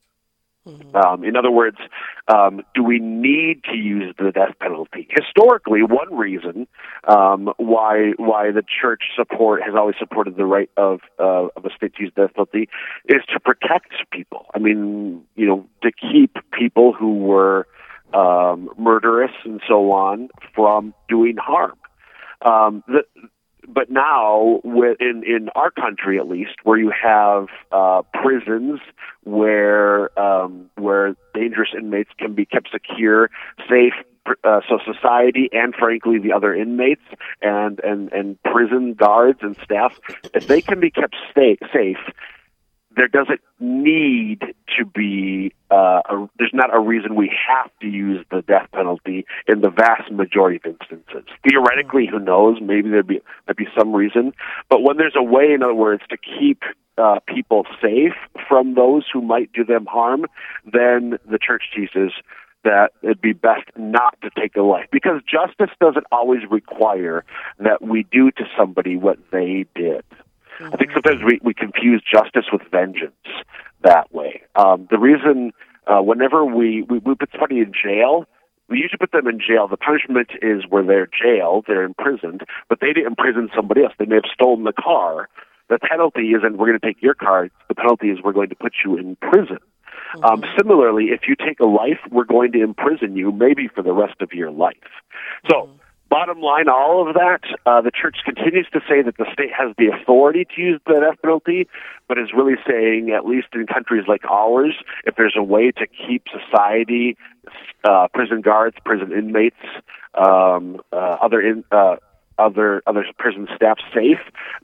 Um, in other words, um, do we need to use the death penalty? Historically, one reason um, why why the church support has always supported the right of uh, of a state to use death penalty is to protect people. I mean, you know, to keep people who were um, murderous and so on from doing harm. Um, the, but now, in in our country at least, where you have uh, prisons where um, where dangerous inmates can be kept secure, safe. Uh, so society and frankly the other inmates and and and prison guards and staff, if they can be kept stay, safe, there doesn't need to be uh, a, there's not a reason we have to use the death penalty in the vast majority of instances. Theoretically, who knows? Maybe there'd be might be some reason, but when there's a way, in other words, to keep uh, people safe from those who might do them harm, then the church teaches that it'd be best not to take a life because justice doesn't always require that we do to somebody what they did. I think sometimes we, we confuse justice with vengeance that way. Um, the reason, uh, whenever we, we, we put somebody in jail, we usually put them in jail. The punishment is where they're jailed, they're imprisoned, but they didn't imprison somebody else. They may have stolen the car. The penalty isn't we're going to take your car. The penalty is we're going to put you in prison. Um, similarly, if you take a life, we're going to imprison you maybe for the rest of your life. So, bottom line, all of that, uh, the church continues to say that the state has the authority to use the death penalty, but is really saying, at least in countries like ours, if there's a way to keep society, uh, prison guards, prison inmates, um, uh, other in, uh, other other prison staff safe,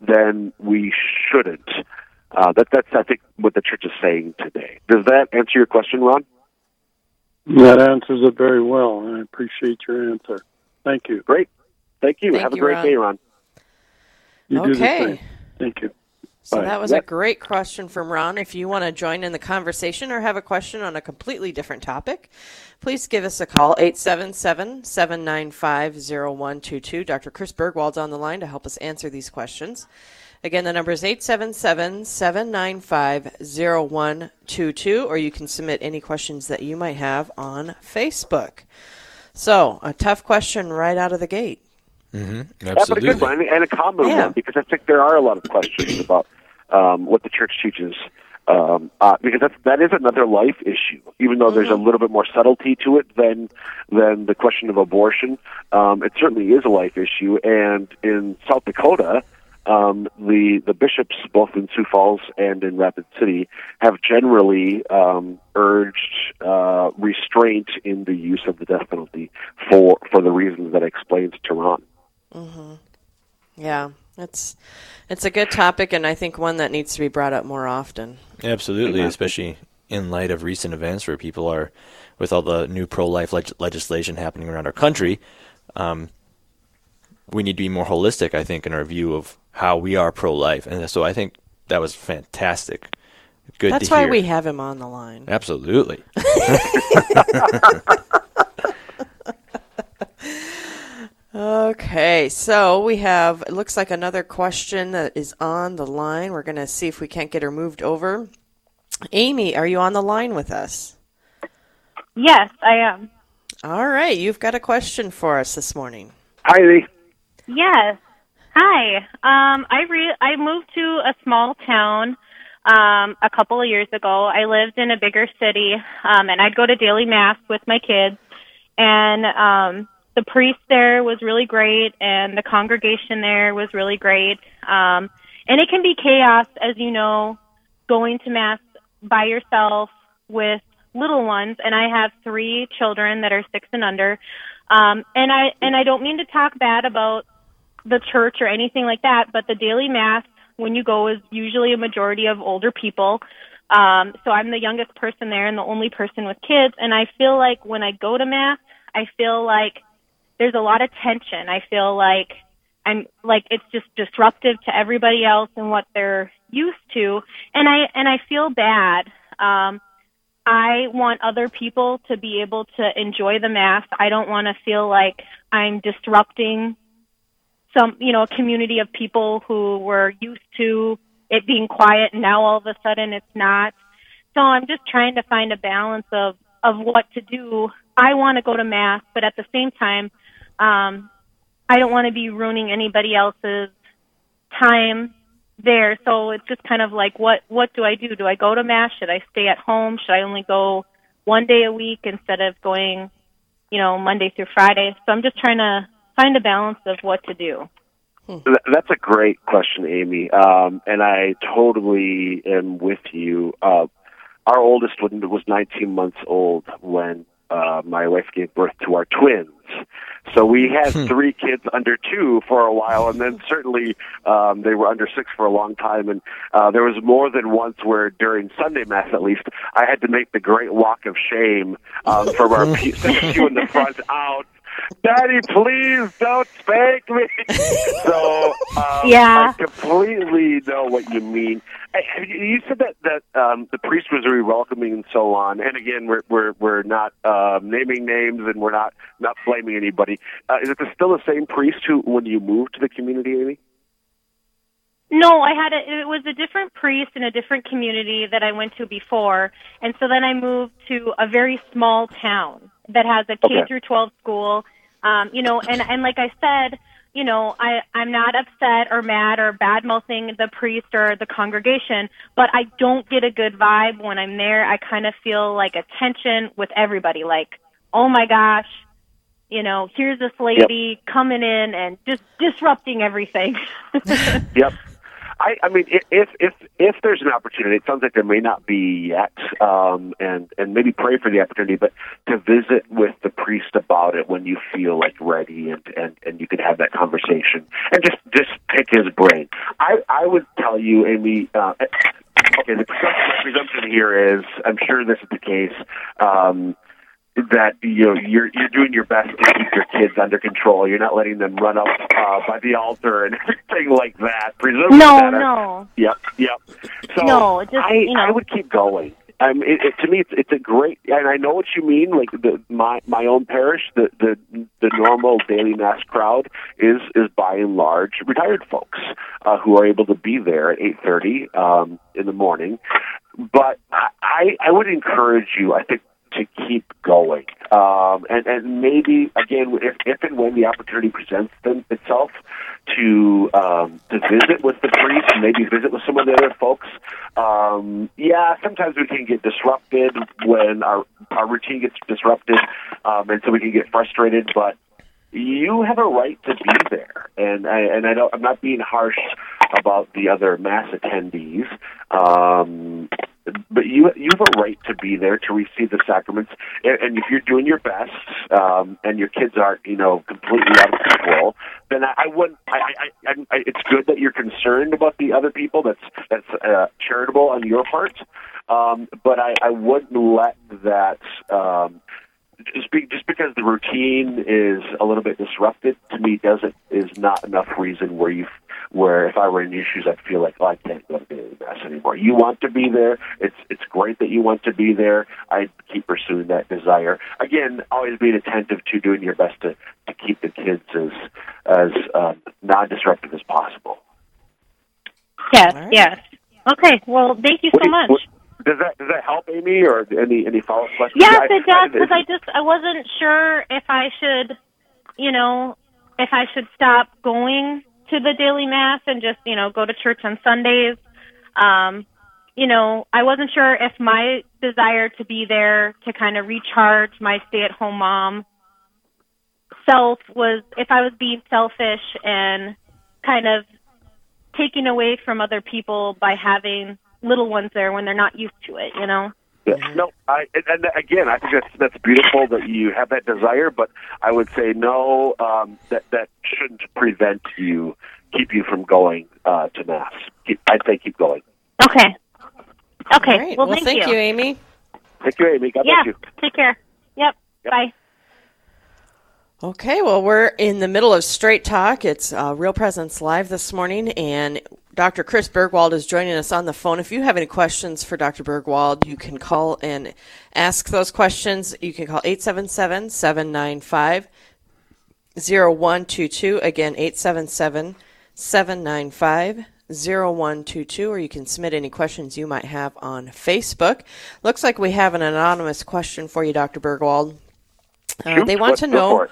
then we shouldn't. Uh, that, that's, I think, what the church is saying today. Does that answer your question, Ron? That answers it very well. and I appreciate your answer. Thank you. Great. Thank you. Thank Have a great Ron. day, Ron. You Okay. Thank you. So Bye. that was a great question from Ron. If you want to join in the conversation or have a question on a completely different topic, please give us a call 877-795-0122. Dr. Chris Burgwald's on the line to help us answer these questions. Again, the number is 877-795-0122 or you can submit any questions that you might have on Facebook. So, a tough question right out of the gate. Mm-hmm. Yeah, but a good one and a common Yeah. one because I think there are a lot of questions *clears throat* about um, what the church teaches. Um, uh, because that's, that is another life issue, even though there's a little bit more subtlety to it than than the question of abortion. Um, it certainly is a life issue, and in South Dakota, um, the the bishops, both in Sioux Falls and in Rapid City, have generally um, urged uh, restraint in the use of the death penalty for for the reasons that I explained to Ron. hmm Yeah, it's it's a good topic, and I think one that needs to be brought up more often. Absolutely, especially in light of recent events where people are, with all the new pro-life leg- legislation happening around our country, um, we need to be more holistic. I think in our view of how we are pro-life, and so I think that was fantastic. Good. That's to why hear. we have him on the line. Absolutely. *laughs* Okay, so we have it looks like another question that is on the line. We're going to see if we can't get her moved over. Amy, are you on the line with us? Yes, I am. All right, you've got a question for us this morning. Hi, Lee. Yes. Hi. Um, I re- I moved to a small town um, a couple of years ago. I lived in a bigger city, um, and I'd go to daily mass with my kids. And um, the priest there was really great, and the congregation there was really great. Um, and it can be chaos, as you know, going to mass by yourself with little ones. And I have three children that are six and under. Um, and I and I don't mean to talk bad about the church or anything like that, but the daily mass when you go is usually a majority of older people. Um, so I'm the youngest person there and the only person with kids. And I feel like when I go to mass, I feel like there's a lot of tension. I feel like I'm like it's just disruptive to everybody else and what they're used to. And I and I feel bad. Um, I want other people to be able to enjoy the mass. I don't want to feel like I'm disrupting some, you know, a community of people who were used to it being quiet and now all of a sudden it's not. so I'm just trying to find a balance of of what to do. I want to go to mass, but at the same time, um, I don't want to be ruining anybody else's time there. So it's just kind of like, what what do I do? Do I go to mass? Should I stay at home? Should I only go one day a week instead of going, you know, Monday through Friday? So I'm just trying to find a balance of what to do. That's a great question, Amy, um, and I totally am with you. Uh, our oldest was was 19 months old when uh, my wife gave birth to our twins. So we had three kids under two for a while, and then certainly um, they were under six for a long time. And uh, there was more than once where during Sunday mass, at least, I had to make the great walk of shame um, from our *laughs* pew, *laughs* pew in the front out. Daddy, please don't spank me. so um, Yeah. I completely know what you mean. I- You you said that that um, the priest was very welcoming and so on. And again, we're we're we're not um, naming names and we're not not blaming anybody. Uh, is it still the same priest who, when you moved to the community, Amy? No, I had a, it was a different priest in a different community that I went to before, and so then I moved to a very small town that has a K Okay. through 12 school. Um, you know, and and like I said, you know, I I'm not upset or mad or bad mouthing the priest or the congregation, but I don't get a good vibe when I'm there. I kind of feel like a tension with everybody, like, oh my gosh, you know, here's this lady coming in and just disrupting everything. *laughs* Yep. I, I mean, if if if there's an opportunity, it sounds like there may not be yet, um, and and maybe pray for the opportunity, but to visit with the priest about it when you feel like ready, and and and you can have that conversation, and just just pick his brain. I I would tell you, Amy. Uh, okay, the presumption, here is, I'm sure this is the case. Um, that you know you're you're doing your best to keep your kids under control. You're not letting them run up uh, by the altar and *laughs* everything like that. Presumably No, that no. Yep, yep. So No, just, I you know. I would keep going. Um, it, it, to me, it's, it's a great, and I know what you mean. Like the my my own parish, the the the normal daily mass crowd is is by and large retired folks uh, who are able to be there at eight thirty um, in the morning. But I I would encourage you. I think to keep going. Um, and, and maybe again, if, if and when the opportunity presents them, itself, to um, to visit with the priest and maybe visit with some of the other folks. Um, yeah, sometimes we can get disrupted when our our routine gets disrupted, um, and so we can get frustrated. But you have a right to be there, and I, and I don't. I'm not being harsh about the other mass attendees. Um, but you you have a right to be there to receive the sacraments, and, and if you're doing your best, um, and your kids aren't you know completely out of control, then I, I wouldn't. I, I, I, I, it's good that you're concerned about the other people. That's that's uh, charitable on your part, um, but I, I wouldn't let that. Um, just, be, just because the routine is a little bit disrupted to me doesn't is not enough reason where you where if I were in your shoes I'd feel like oh, I can't go to daily mass anymore. You want to be there. It's it's great that you want to be there. I keep pursuing that desire. Again, always being attentive to doing your best to, to keep the kids as as um, non disruptive as possible. Yes, yes. Okay, well, thank you so much. Does that does that help, Amy, or any any follow up questions? Yes, it does. Because I- I just I wasn't sure if I should, you know, if I should stop going to the daily mass and just you know go to church on Sundays. Um, you know, I wasn't sure if my desire to be there to kind of recharge my stay at home mom self was if I was being selfish and kind of taking away from other people by having little ones there when they're not used to it, you know? Yeah, no, I and, and again, I think that's that's beautiful that you have that desire, but I would say no. Um, that that shouldn't prevent you, keep you from going uh, to mass. Keep, I'd say keep going. Okay. Okay. All right. Well, Well, thank, thank you, Amy. Thank you, Amy. God yeah. bless you. Take care. Yep. Bye. Okay, well, we're in the middle of Straight Talk. It's uh, Real Presence Live this morning, and Dr. Chris Burgwald is joining us on the phone. If you have any questions for Dr. Burgwald, you can call and ask those questions. You can call 877 795 0122. Again, 877 795 0122, or you can submit any questions you might have on Facebook. Looks like we have an anonymous question for you, Dr. Burgwald. Uh, they want to know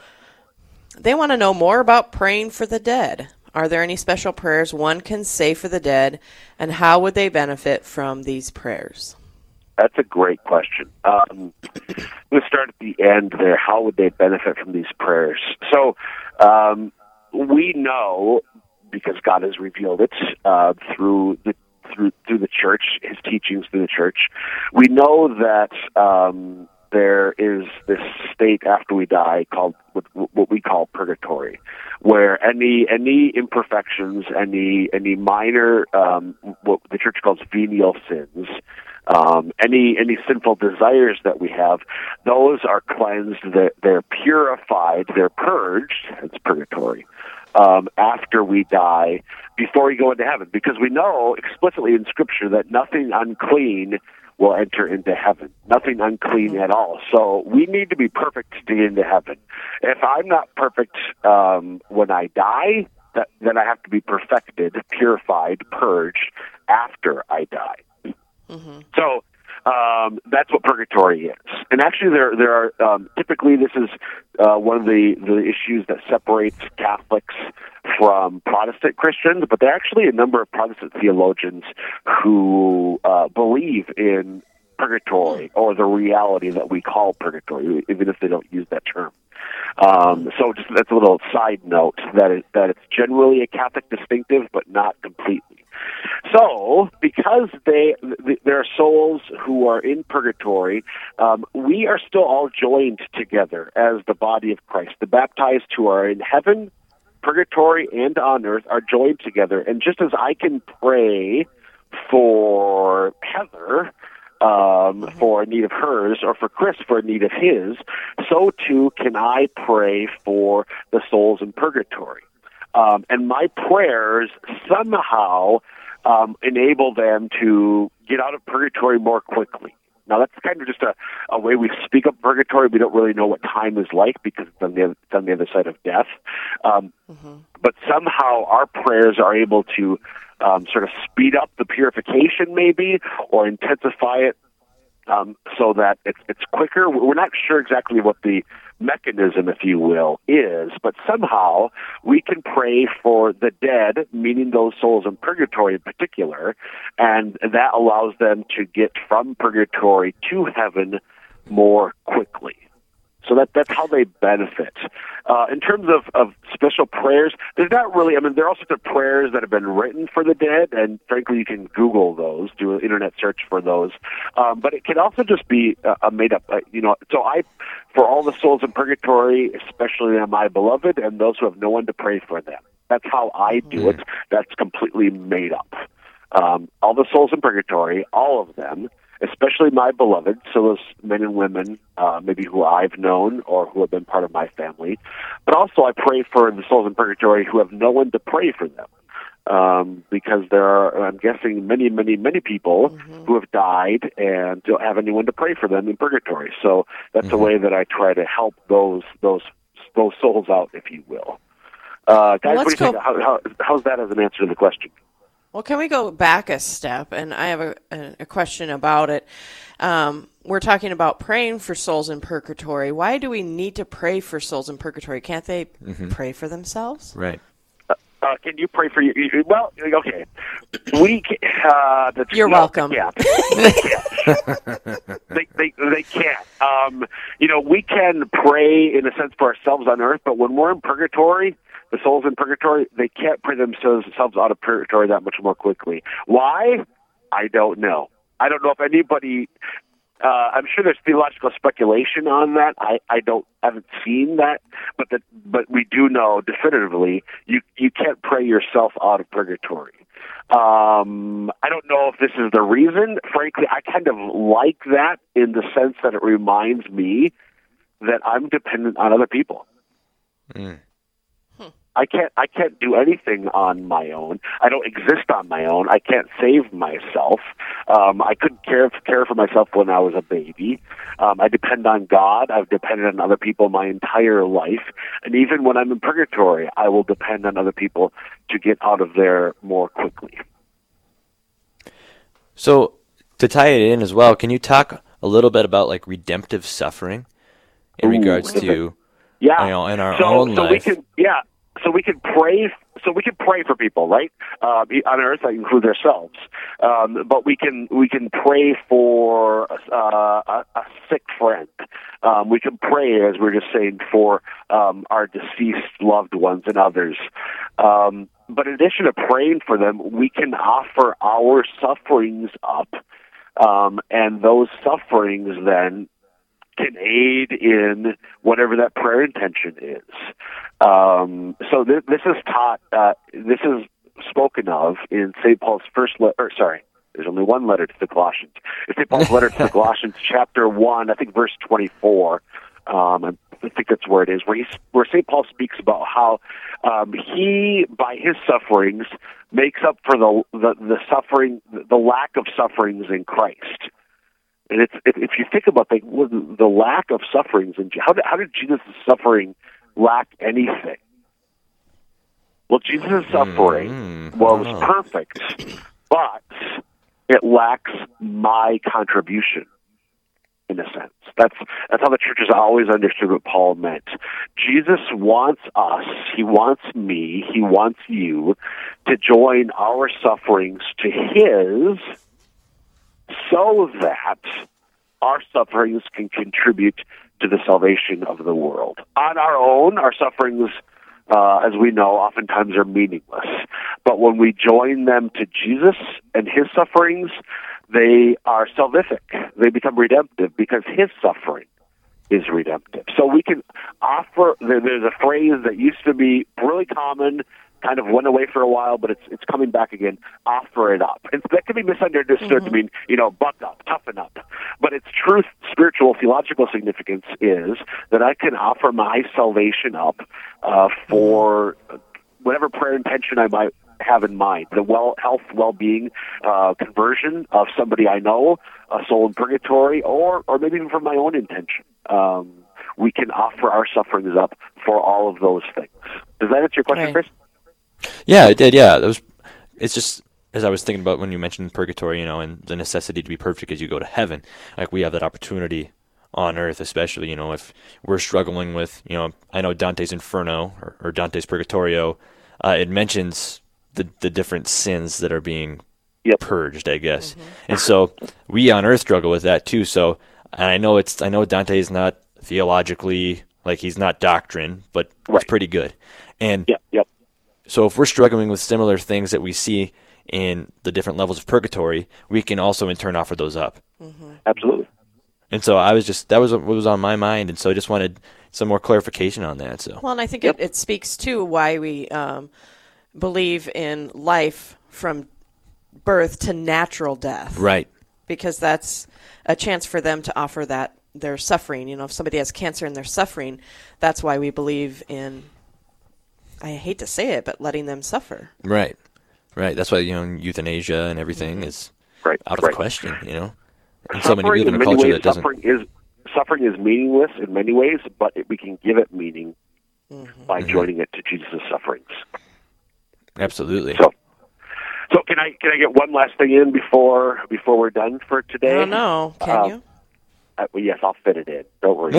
they want to know more about praying for the dead. Are there any special prayers one can say for the dead, and how would they benefit from these prayers? That's a great question. Um, let's start at the end there. How would they benefit from these prayers? So, um, we know because God has revealed it uh, through the through through the church, His teachings through the church. We know that um, there is this state after we die called what, we call purgatory, where any any imperfections, any any minor um, what the church calls venial sins, um, any any sinful desires that we have, those are cleansed. They're, they're purified. They're purged. It's purgatory. Um, after we die, before we go into heaven, because we know explicitly in Scripture that nothing unclean will enter into heaven. Nothing unclean at all. So we need to be perfect to get into heaven. If I'm not perfect um, when I die, that, then I have to be perfected, purified, purged after I die. So um, that's what purgatory is. And actually, there there are um, typically this is uh, one of the the issues that separates Catholics from Protestant Christians. But there are actually a number of Protestant theologians who uh, believe in purgatory or the reality that we call purgatory, even if they don't use that term. Um, so just that's a little side note that it, that it's generally a Catholic distinctive, but not completely. So, because they th- there are souls who are in purgatory, um, we are still all joined together as the body of Christ. The baptized who are in heaven, purgatory, and on earth are joined together. And just as I can pray for Heather um, for a need of hers, or for Chris for a need of his, so too can I pray for the souls in purgatory. Um, and my prayers somehow um, enable them to get out of purgatory more quickly. Now that's kind of just a, a way we speak of purgatory. We don't really know what time is like because it's on the, it's on the other side of death. Um, But somehow our prayers are able to um, sort of speed up the purification, maybe, or intensify it um, so that it's it's quicker. We're not sure exactly what the mechanism, if you will, is, but somehow we can pray for the dead, meaning those souls in purgatory in particular, and that allows them to get from purgatory to heaven more quickly. So that that's how they benefit. Uh, in terms of, of special prayers, there's not really. I mean, there are all sorts of prayers that have been written for the dead, and frankly, you can Google those, do an internet search for those. Um, but it can also just be a, a made up. Uh, you know, so I, for all the souls in purgatory, especially my beloved, and those who have no one to pray for them. That's how I do it. That's completely made up. Um, all the souls in purgatory, all of them especially my beloved, so those men and women, uh, maybe who I've known or who have been part of my family. But also, I pray for the souls in purgatory who have no one to pray for them. Um, because there are, I'm guessing, many, many, many people who have died and don't have anyone to pray for them in purgatory. So that's a way that I try to help those those those souls out, if you will. Uh, guys, what do you think? How, how, how's that as an answer to the question? Well, can we go back a step? And I have a, a, a question about it. Um, we're talking about praying for souls in purgatory. Why do we need to pray for souls in purgatory? Can't they Mhm. pray for themselves? Right. Uh, can you pray for you? you- Well, okay. We can, uh, that's, You're no, welcome. Yeah, they *laughs* can't. they, they they can't. Um, you know, we can pray in a sense for ourselves on earth, but when we're in purgatory, the souls in purgatory, they can't pray themselves out of purgatory that much more quickly. Why? I don't know. I don't know if anybody. Uh, I'm sure there's theological speculation on that. I, I don't I haven't seen that, but that but we do know definitively you you can't pray yourself out of purgatory. Um, I don't know if this is the reason. Frankly, I kind of like that in the sense that it reminds me that I'm dependent on other people. I can't I can't do anything on my own. I don't exist on my own. I can't save myself. Um, I couldn't care care for myself when I was a baby. Um, I depend on God. I've depended on other people my entire life, and even when I'm in purgatory, I will depend on other people to get out of there more quickly. So to tie it in as well, can you talk a little bit about like redemptive suffering in Ooh, regards to *laughs* yeah, you know in our so, own so life? we can yeah, so we can pray. So we can pray for people, right? Uh, on earth, I include ourselves. Um, but we can we can pray for uh, a, a sick friend. Um, we can pray, as we are just saying, for um, our deceased loved ones and others. Um, but in addition to praying for them, we can offer our sufferings up, um, and those sufferings then can aid in whatever that prayer intention is. Um, so th- this is taught. Uh, this is spoken of in St. Paul's first letter. Sorry, there's only one letter to the Colossians. It's St. Paul's letter to the *laughs* Colossians, chapter one, I think verse 24. Um, I think that's where it is, where he, where St. Paul speaks about how um, he, by his sufferings, makes up for the, the the suffering, the lack of sufferings in Christ. And it's if, if you think about the the lack of sufferings and how did, how did Jesus' suffering lack anything? Well, Jesus' suffering Mm, was perfect, but it lacks my contribution. In a sense, that's that's how the church has always understood what Paul meant. Jesus wants us, he wants me, he wants you to join our sufferings to his so that our sufferings can contribute to the salvation of the world. On our own, our sufferings, uh, as we know, oftentimes are meaningless. But when we join them to Jesus and his sufferings, they are salvific. They become redemptive because his suffering is redemptive. So we can offer, there's a phrase that used to be really common kind of went away for a while, but it's it's coming back again. Offer it up, and that can be misunderstood to mean you know buck up, toughen up. But its truth, spiritual, theological significance is that I can offer my salvation up uh, for whatever prayer intention I might have in mind. The well health, well being, uh, conversion of somebody I know, a soul in purgatory, or or maybe even for my own intention. Um, we can offer our sufferings up for all of those things. Does that answer your question, Right. Chris? Yeah, it did. Yeah, that was. It's just as I was thinking about when you mentioned purgatory, you know, and the necessity to be perfect as you go to heaven. Like we have that opportunity on earth, especially, you know, if we're struggling with, you know, I know Dante's Inferno or, or Dante's Purgatorio. Uh, it mentions the the different sins that are being purged, I guess, and so we on earth struggle with that too. So, and I know it's I know Dante is not theologically like he's not doctrine, but it's pretty good. And yep, yep. So if we're struggling with similar things that we see in the different levels of purgatory, we can also in turn offer those up. Absolutely. And so I was just that was what was on my mind, and so I just wanted some more clarification on that. So Well, and I think it, it speaks to why we um, believe in life from birth to natural death. right, Because that's a chance for them to offer that their suffering. You know, if somebody has cancer and they're suffering, that's why we believe in. I hate to say it, but letting them suffer. right, right. That's why you know euthanasia and everything is right, out of right. the question. You know, and so many suffering in in a culture ways, that doesn't. suffering is suffering is meaningless in many ways, but it, we can give it meaning by Mm-hmm. joining it to Jesus' sufferings. Absolutely. So, so can I can I get one last thing in before before we're done for today? I don't know. Can Uh, you? Uh, well, yes, I'll fit it in. Don't worry. *laughs* *laughs*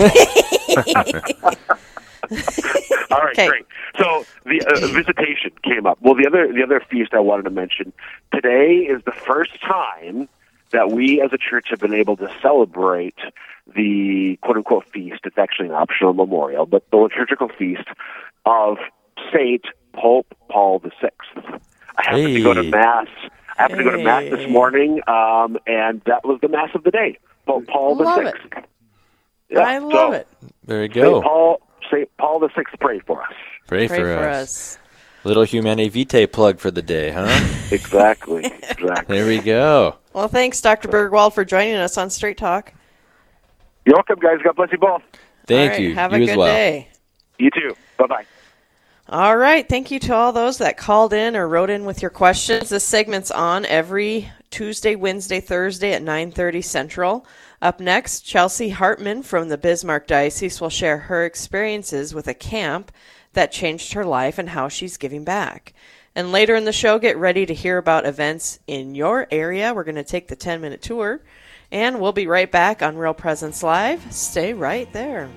All right, great. So the uh, visitation came up. Well, the other the other feast I wanted to mention today is the first time that we as a church have been able to celebrate the quote unquote feast. It's actually an optional memorial, but the liturgical feast of Saint Pope Paul the Sixth. I happened to go to mass. I happened to go to mass this morning, um, and that was the mass of the day. Pope Paul the Love Sixth. it. Yeah, I love so it. There you Saint go. Paul, Saint Paul the Sixth, pray for us. Pray, Pray for, for us. us. Little Humanae Vitae plug for the day, huh? *laughs* Exactly. exactly. there we go. Well, thanks, Dr. Burgwald, for joining us on Straight Talk. You're welcome, guys. God bless you both. Thank All right, you. Have you a as good well. day. You too. Bye bye. All right. Thank you to all those that called in or wrote in with your questions. This segment's on every Tuesday, Wednesday, Thursday at 9:30 Central. Up next, Chelsea Hartman from the Bismarck Diocese will share her experiences with a camp that changed her life and how she's giving back. And later in the show, get ready to hear about events in your area. We're going to take the 10 minute tour, and we'll be right back on Real Presence Live. Stay right there.